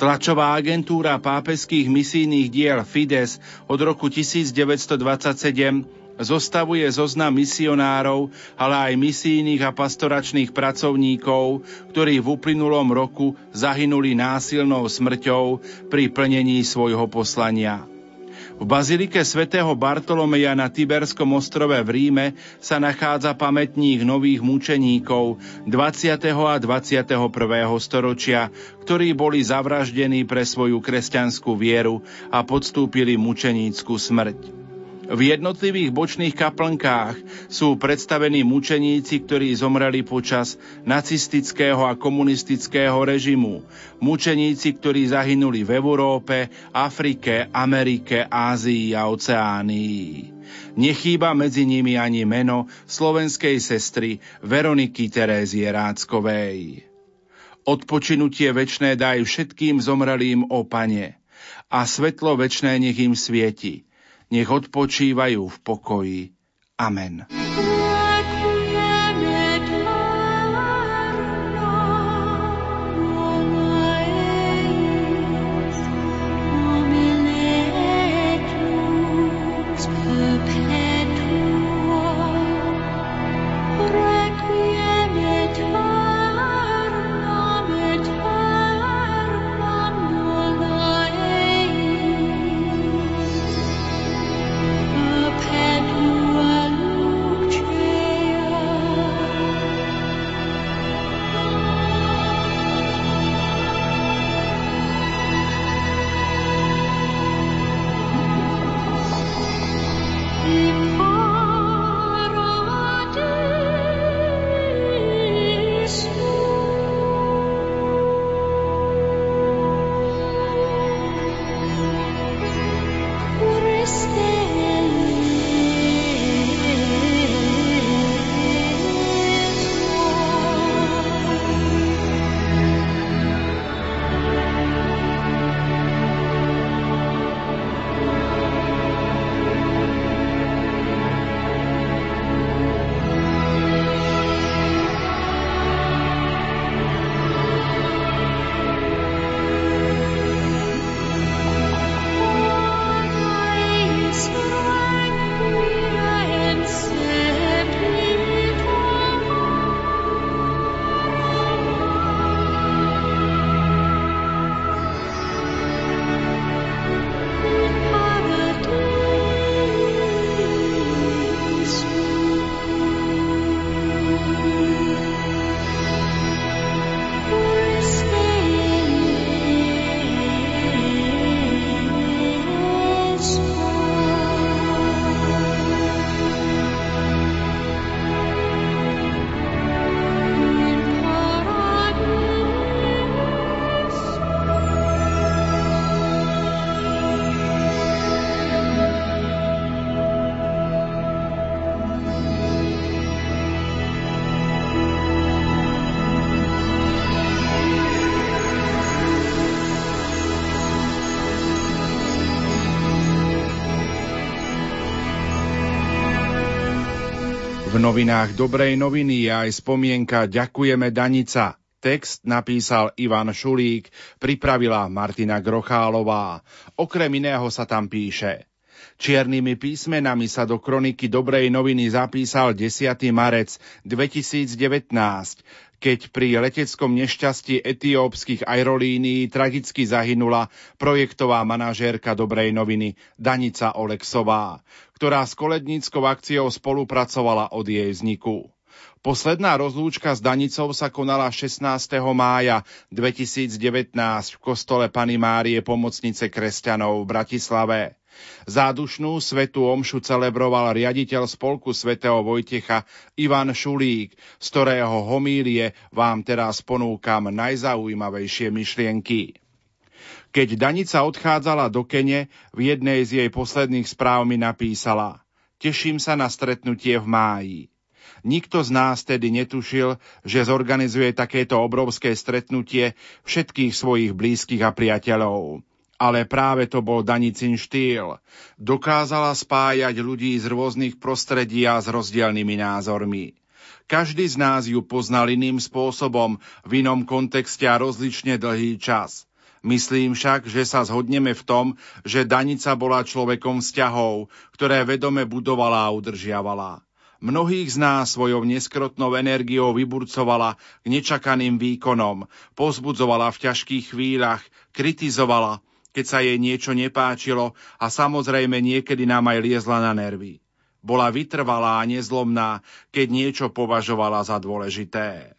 Tlačová agentúra pápeských misijných diel Fides od roku 1927 zostavuje zoznam misionárov, ale aj misijných a pastoračných pracovníkov, ktorí v uplynulom roku zahynuli násilnou smrťou pri plnení svojho poslania. V bazilike svätého Bartolomeja na Tiberskom ostrove v Ríme sa nachádza pamätník nových mučeníkov 20. a 21. storočia, ktorí boli zavraždení pre svoju kresťanskú vieru a podstúpili mučenícku smrť. V jednotlivých bočných kaplnkách sú predstavení mučeníci, ktorí zomreli počas nacistického a komunistického režimu. Mučeníci, ktorí zahynuli v Európe, Afrike, Amerike, Ázii a Oceánii. Nechýba medzi nimi ani meno slovenskej sestry Veroniky Terézie Ráckovej. Odpočinutie večné daj všetkým zomrelým o Pane a svetlo večné nech im svieti nech odpočívajú v pokoji. Amen. Stay. Novinách Dobrej noviny je aj spomienka Ďakujeme Danica. Text napísal Ivan Šulík, pripravila Martina Grochálová. Okrem iného sa tam píše. Čiernymi písmenami sa do kroniky Dobrej noviny zapísal 10. marec 2019, keď pri leteckom nešťastí etiópskych aerolínií tragicky zahynula projektová manažérka Dobrej noviny Danica Oleksová ktorá s koledníckou akciou spolupracovala od jej vzniku. Posledná rozlúčka s Danicou sa konala 16. mája 2019 v kostole Pany Márie Pomocnice kresťanov v Bratislave. Zádušnú svetú omšu celebroval riaditeľ spolku svätého Vojtecha Ivan Šulík, z ktorého homílie vám teraz ponúkam najzaujímavejšie myšlienky. Keď Danica odchádzala do Kene, v jednej z jej posledných správ mi napísala Teším sa na stretnutie v máji. Nikto z nás tedy netušil, že zorganizuje takéto obrovské stretnutie všetkých svojich blízkych a priateľov. Ale práve to bol Danicin štýl. Dokázala spájať ľudí z rôznych prostredí a s rozdielnymi názormi. Každý z nás ju poznal iným spôsobom, v inom kontexte a rozlične dlhý čas. Myslím však, že sa zhodneme v tom, že Danica bola človekom vzťahov, ktoré vedome budovala a udržiavala. Mnohých z nás svojou neskrotnou energiou vyburcovala k nečakaným výkonom, pozbudzovala v ťažkých chvíľach, kritizovala, keď sa jej niečo nepáčilo a samozrejme niekedy nám aj liezla na nervy. Bola vytrvalá a nezlomná, keď niečo považovala za dôležité.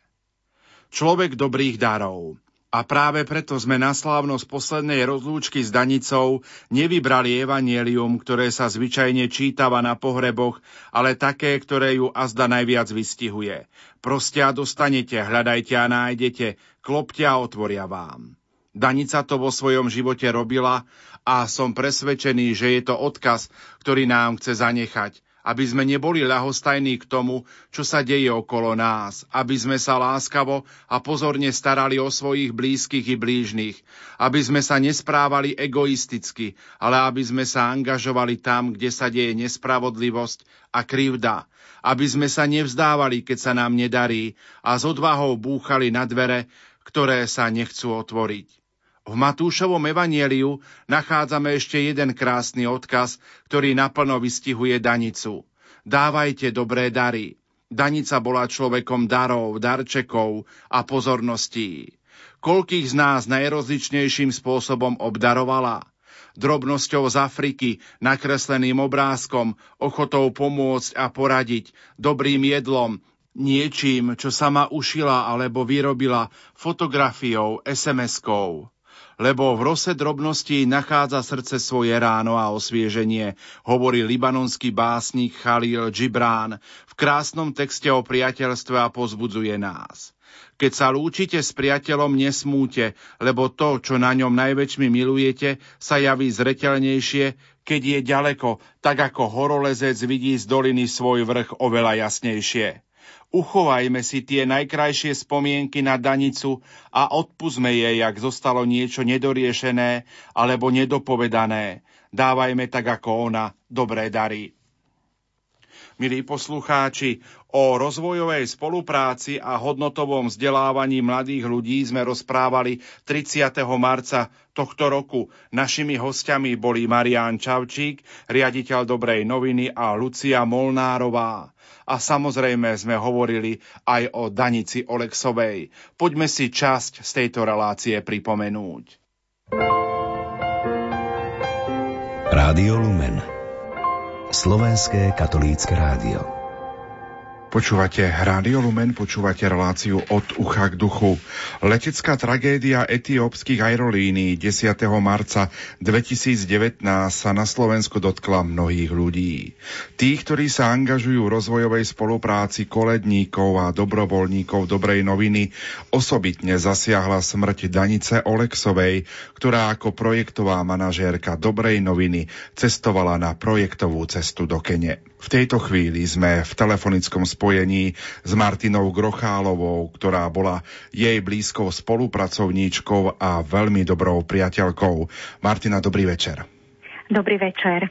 Človek dobrých darov. A práve preto sme na slávnosť poslednej rozlúčky s Danicou nevybrali evanielium, ktoré sa zvyčajne čítava na pohreboch, ale také, ktoré ju azda najviac vystihuje. Proste a dostanete, hľadajte a nájdete, klopte a otvoria vám. Danica to vo svojom živote robila a som presvedčený, že je to odkaz, ktorý nám chce zanechať, aby sme neboli ľahostajní k tomu, čo sa deje okolo nás, aby sme sa láskavo a pozorne starali o svojich blízkych i blížnych, aby sme sa nesprávali egoisticky, ale aby sme sa angažovali tam, kde sa deje nespravodlivosť a krivda, aby sme sa nevzdávali, keď sa nám nedarí a s odvahou búchali na dvere, ktoré sa nechcú otvoriť. V Matúšovom evanieliu nachádzame ešte jeden krásny odkaz, ktorý naplno vystihuje Danicu. Dávajte dobré dary. Danica bola človekom darov, darčekov a pozorností. Koľkých z nás najrozličnejším spôsobom obdarovala? Drobnosťou z Afriky, nakresleným obrázkom, ochotou pomôcť a poradiť, dobrým jedlom, niečím, čo sama ušila alebo vyrobila, fotografiou, SMS-kou lebo v rose drobností nachádza srdce svoje ráno a osvieženie, hovorí libanonský básnik Khalil Gibran v krásnom texte o priateľstve a pozbudzuje nás. Keď sa lúčite s priateľom, nesmúte, lebo to, čo na ňom najväčšmi milujete, sa javí zreteľnejšie, keď je ďaleko, tak ako horolezec vidí z doliny svoj vrch oveľa jasnejšie. Uchovajme si tie najkrajšie spomienky na Danicu a odpuzme jej, ak zostalo niečo nedoriešené alebo nedopovedané. Dávajme tak ako ona dobré dary. Milí poslucháči, o rozvojovej spolupráci a hodnotovom vzdelávaní mladých ľudí sme rozprávali 30. marca tohto roku. Našimi hostiami boli Marián Čavčík, riaditeľ Dobrej noviny a Lucia Molnárová. A samozrejme sme hovorili aj o Danici Oleksovej. Poďme si časť z tejto relácie pripomenúť. Rádio Lumen Slovenské katolícke rádio. Počúvate Rádio Lumen, počúvate reláciu od ucha k duchu. Letecká tragédia etiópskych aerolínií 10. marca 2019 sa na Slovensku dotkla mnohých ľudí. Tých, ktorí sa angažujú v rozvojovej spolupráci koledníkov a dobrovoľníkov dobrej noviny, osobitne zasiahla smrť Danice Oleksovej, ktorá ako projektová manažérka dobrej noviny cestovala na projektovú cestu do Kene. V tejto chvíli sme v telefonickom spojení s Martinou Grochálovou, ktorá bola jej blízkou spolupracovníčkou a veľmi dobrou priateľkou. Martina, dobrý večer. Dobrý večer.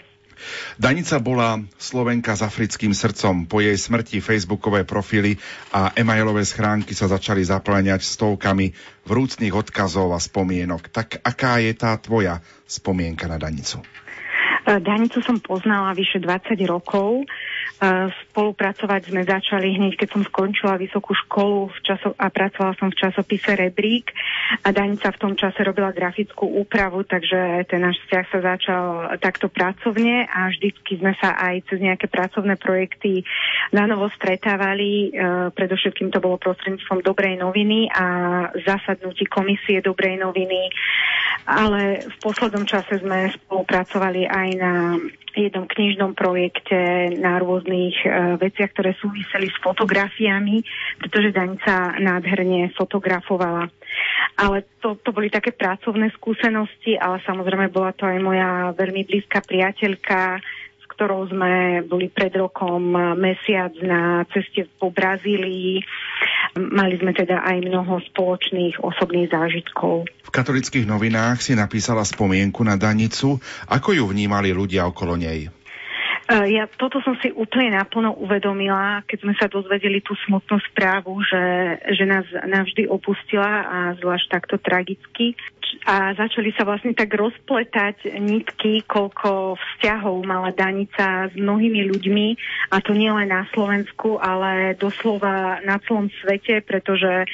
Danica bola Slovenka s africkým srdcom. Po jej smrti facebookové profily a emailové schránky sa začali zaplňať stovkami vrúcných odkazov a spomienok. Tak aká je tá tvoja spomienka na Danicu? Danicu som poznala vyše 20 rokov. Spolupracovať sme začali hneď, keď som skončila vysokú školu v časo- a pracovala som v časopise Rebrík a Danica v tom čase robila grafickú úpravu, takže ten náš vzťah sa začal takto pracovne a vždycky sme sa aj cez nejaké pracovné projekty na novo stretávali. E, predovšetkým to bolo prostredníctvom Dobrej noviny a zasadnutí komisie Dobrej noviny, ale v poslednom čase sme spolupracovali aj na jednom knižnom projekte, na rôznych uh, veciach, ktoré súviseli s fotografiami, pretože Danica nádherne fotografovala. Ale to, to boli také pracovné skúsenosti, ale samozrejme bola to aj moja veľmi blízka priateľka, s ktorou sme boli pred rokom mesiac na ceste po Brazílii Mali sme teda aj mnoho spoločných osobných zážitkov. V katolických novinách si napísala spomienku na Danicu. Ako ju vnímali ľudia okolo nej? Eh, ja toto som si úplne naplno uvedomila, keď sme sa dozvedeli tú smutnú správu, že, že nás navždy opustila a zvlášť takto tragicky a začali sa vlastne tak rozpletať nitky, koľko vzťahov mala Danica s mnohými ľuďmi a to nie len na Slovensku, ale doslova na celom svete, pretože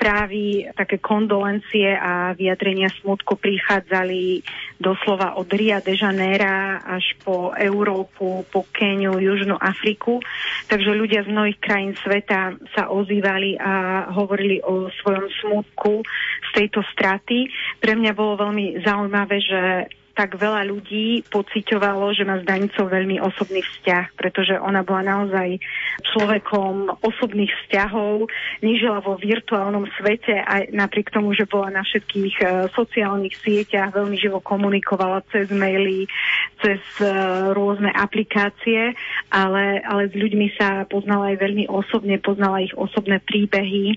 právy také kondolencie a vyjadrenia smutku prichádzali doslova od Ria de Janeiro až po Európu, po Keniu, Južnú Afriku. Takže ľudia z mnohých krajín sveta sa ozývali a hovorili o svojom smutku z tejto straty. Pre mňa bolo veľmi zaujímavé, že tak veľa ľudí pociťovalo, že má s Danicou veľmi osobný vzťah, pretože ona bola naozaj človekom osobných vzťahov, nežila vo virtuálnom svete aj napriek tomu, že bola na všetkých uh, sociálnych sieťach, veľmi živo komunikovala cez maily, cez uh, rôzne aplikácie, ale, ale s ľuďmi sa poznala aj veľmi osobne, poznala ich osobné príbehy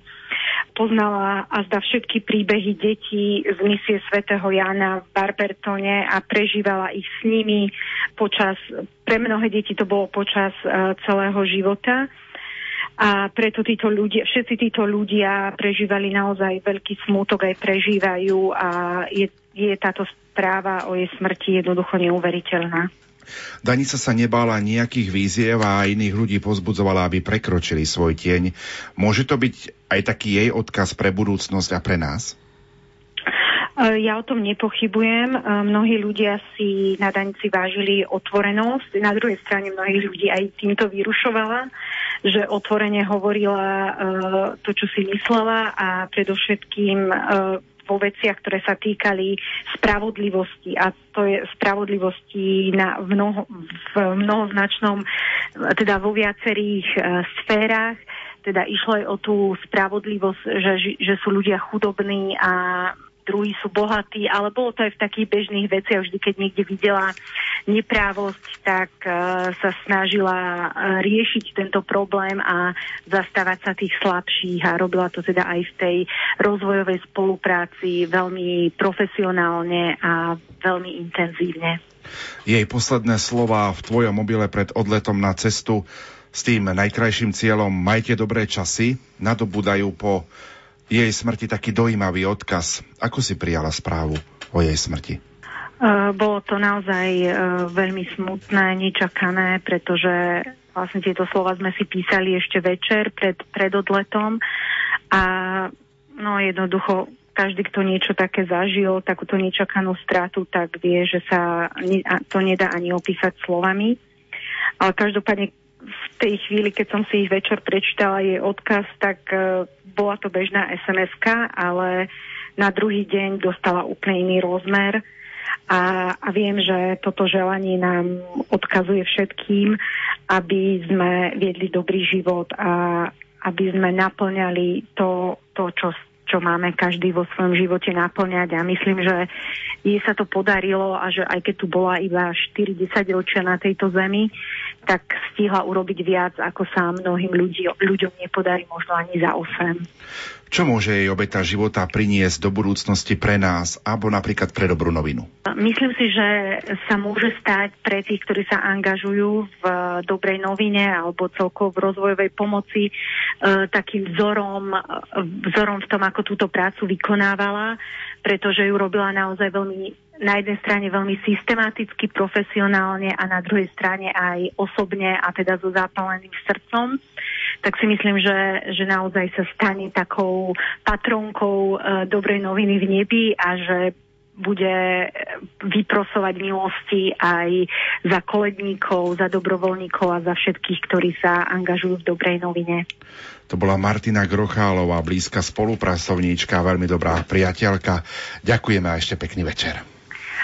poznala a zda všetky príbehy detí z misie svätého Jana v Barbertone a prežívala ich s nimi počas, pre mnohé deti to bolo počas uh, celého života. A preto títo ľudia, všetci títo ľudia prežívali naozaj veľký smútok, aj prežívajú a je, je táto správa o jej smrti jednoducho neuveriteľná. Danica sa nebála nejakých víziev a iných ľudí pozbudzovala, aby prekročili svoj tieň. Môže to byť aj taký jej odkaz pre budúcnosť a pre nás? E, ja o tom nepochybujem. E, mnohí ľudia si na Danici vážili otvorenosť. Na druhej strane mnohých ľudí aj týmto vyrušovala, že otvorene hovorila e, to, čo si myslela a predovšetkým vo veciach, ktoré sa týkali spravodlivosti a to je spravodlivosti na, mnoho, v mnohoznačnom, teda vo viacerých uh, sférach. Teda išlo aj o tú spravodlivosť, že, že sú ľudia chudobní a druhí sú bohatí, ale bolo to aj v takých bežných veciach. Vždy, keď niekde videla neprávosť, tak uh, sa snažila uh, riešiť tento problém a zastávať sa tých slabších a robila to teda aj v tej rozvojovej spolupráci veľmi profesionálne a veľmi intenzívne. Jej posledné slova v tvojom mobile pred odletom na cestu s tým najkrajším cieľom majte dobré časy nadobúdajú po jej smrti taký dojímavý odkaz. Ako si prijala správu o jej smrti? Uh, bolo to naozaj uh, veľmi smutné, nečakané, pretože vlastne tieto slova sme si písali ešte večer pred, pred odletom a no jednoducho každý, kto niečo také zažil, takúto nečakanú stratu, tak vie, že sa to nedá ani opísať slovami. Ale každopádne v tej chvíli, keď som si ich večer prečítala jej odkaz, tak uh, bola to bežná sms ale na druhý deň dostala úplne iný rozmer. A, a viem, že toto želanie nám odkazuje všetkým, aby sme viedli dobrý život a aby sme naplňali to, to čo, čo máme každý vo svojom živote naplňať. A myslím, že jej sa to podarilo a že aj keď tu bola iba 4-10 ročia na tejto zemi, tak stihla urobiť viac, ako sa mnohým ľudí, ľuďom nepodarí možno ani za 8. Čo môže jej obeta života priniesť do budúcnosti pre nás, alebo napríklad pre dobrú novinu? Myslím si, že sa môže stať pre tých, ktorí sa angažujú v dobrej novine alebo celkovo v rozvojovej pomoci e, takým vzorom, vzorom v tom, ako túto prácu vykonávala, pretože ju robila naozaj veľmi na jednej strane veľmi systematicky, profesionálne a na druhej strane aj osobne a teda so zápaleným srdcom, tak si myslím, že, že naozaj sa stane takou patronkou e, dobrej noviny v nebi a že bude vyprosovať milosti aj za koledníkov, za dobrovoľníkov a za všetkých, ktorí sa angažujú v dobrej novine. To bola Martina Grochálová, blízka spolupracovníčka, veľmi dobrá priateľka. Ďakujeme a ešte pekný večer.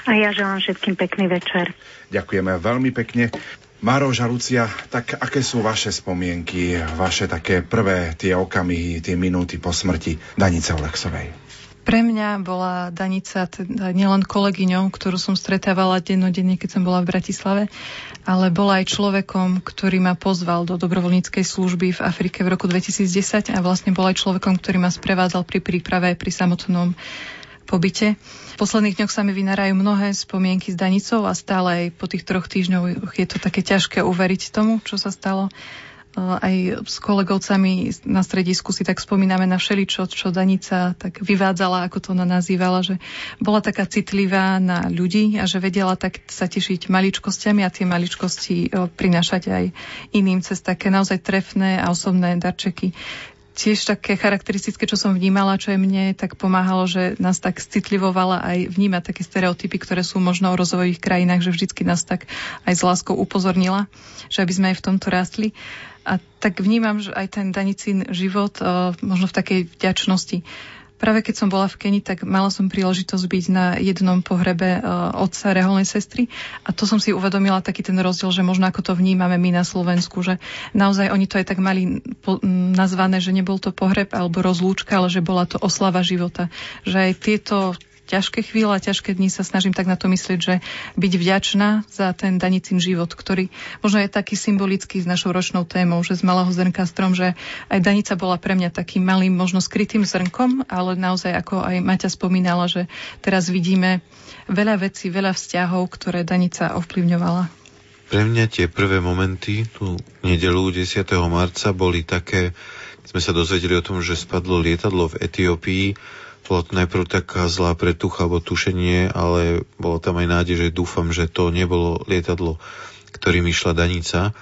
A ja želám všetkým pekný večer. Ďakujeme veľmi pekne. Mároš a Lucia, tak aké sú vaše spomienky, vaše také prvé tie okamihy, tie minúty po smrti Danice Oleksovej? Pre mňa bola Danica teda nielen kolegyňou, ktorú som stretávala dennodenne, keď som bola v Bratislave, ale bola aj človekom, ktorý ma pozval do dobrovoľníckej služby v Afrike v roku 2010 a vlastne bola aj človekom, ktorý ma sprevádzal pri príprave pri samotnom pobyte. V posledných dňoch sa mi vynárajú mnohé spomienky s Danicou a stále aj po tých troch týždňoch je to také ťažké uveriť tomu, čo sa stalo aj s kolegovcami na stredisku si tak spomíname na všeličo, čo Danica tak vyvádzala, ako to ona nazývala, že bola taká citlivá na ľudí a že vedela tak sa tešiť maličkosťami a tie maličkosti prinášať aj iným cez také naozaj trefné a osobné darčeky tiež také charakteristické, čo som vnímala, čo je mne tak pomáhalo, že nás tak citlivovala aj vnímať také stereotypy, ktoré sú možno o rozvojových krajinách, že vždycky nás tak aj s láskou upozornila, že aby sme aj v tomto rástli. A tak vnímam, že aj ten Danicín život uh, možno v takej vďačnosti Práve keď som bola v Keni, tak mala som príležitosť byť na jednom pohrebe uh, otca reholnej sestry a to som si uvedomila taký ten rozdiel, že možno ako to vnímame my na Slovensku, že naozaj oni to aj tak mali nazvané, že nebol to pohreb alebo rozlúčka, ale že bola to oslava života. Že aj tieto ťažké chvíle a ťažké dni sa snažím tak na to myslieť, že byť vďačná za ten danicín život, ktorý možno je taký symbolický s našou ročnou témou, že z malého zrnka strom, že aj danica bola pre mňa takým malým, možno skrytým zrnkom, ale naozaj ako aj Maťa spomínala, že teraz vidíme veľa vecí, veľa vzťahov, ktoré danica ovplyvňovala. Pre mňa tie prvé momenty, tú nedelu 10. marca, boli také, sme sa dozvedeli o tom, že spadlo lietadlo v Etiópii to najprv taká zlá pretucha alebo tušenie, ale bolo tam aj nádej, že dúfam, že to nebolo lietadlo, ktorým išla Danica.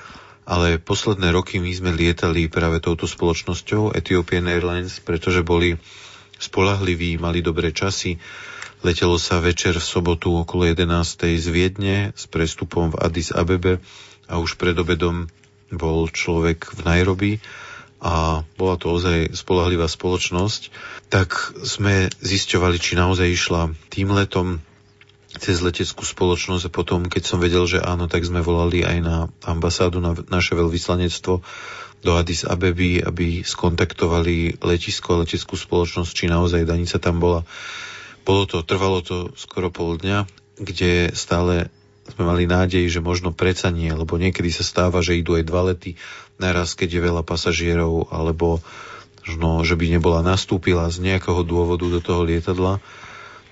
Ale posledné roky my sme lietali práve touto spoločnosťou Ethiopian Airlines, pretože boli spolahliví, mali dobré časy. Letelo sa večer v sobotu okolo 11. z Viedne s prestupom v Addis Abebe a už pred obedom bol človek v Nairobi a bola to ozaj spolahlivá spoločnosť, tak sme zisťovali, či naozaj išla tým letom cez leteckú spoločnosť a potom, keď som vedel, že áno, tak sme volali aj na ambasádu, na naše veľvyslanectvo do Addis Abeby, aby skontaktovali letisko a leteckú spoločnosť, či naozaj Danica tam bola. Bolo to, trvalo to skoro pol dňa, kde stále sme mali nádej, že možno preca nie, lebo niekedy sa stáva, že idú aj dva lety naraz, keď je veľa pasažierov, alebo možno, že by nebola nastúpila z nejakého dôvodu do toho lietadla.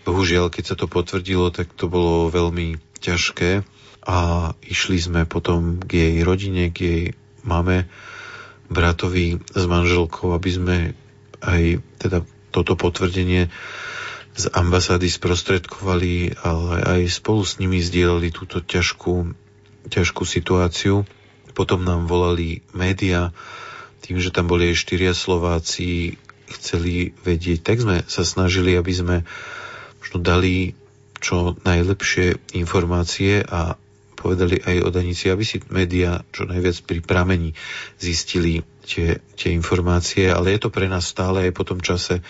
Bohužiaľ, keď sa to potvrdilo, tak to bolo veľmi ťažké a išli sme potom k jej rodine, k jej mame, bratovi s manželkou, aby sme aj teda toto potvrdenie z ambasády sprostredkovali, ale aj spolu s nimi zdieľali túto ťažkú, ťažkú situáciu. Potom nám volali média, tým, že tam boli aj štyria Slováci, chceli vedieť, tak sme sa snažili, aby sme možno dali čo najlepšie informácie a povedali aj o Danici, aby si média čo najviac pri pramení zistili tie, tie informácie, ale je to pre nás stále aj po tom čase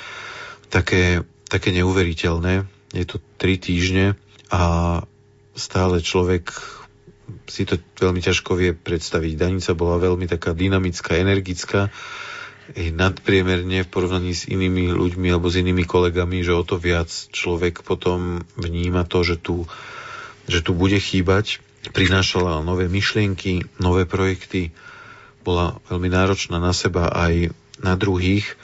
také, také neuveriteľné. Je to tri týždne a stále človek si to veľmi ťažko vie predstaviť. Danica bola veľmi taká dynamická, energická, nadpriemerne v porovnaní s inými ľuďmi alebo s inými kolegami, že o to viac človek potom vníma to, že tu, že tu bude chýbať. Prinášala nové myšlienky, nové projekty, bola veľmi náročná na seba aj na druhých.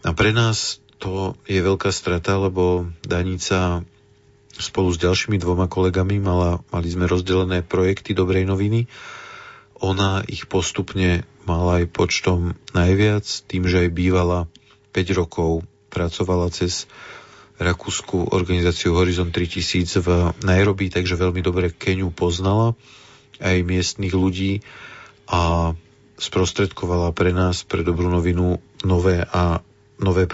A pre nás to je veľká strata, lebo Danica spolu s ďalšími dvoma kolegami mala, mali sme rozdelené projekty Dobrej noviny. Ona ich postupne mala aj počtom najviac, tým, že aj bývala 5 rokov, pracovala cez rakúsku organizáciu Horizon 3000 v Nairobi, takže veľmi dobre Keniu poznala, aj miestnych ľudí a sprostredkovala pre nás, pre dobrú novinu, nové a nové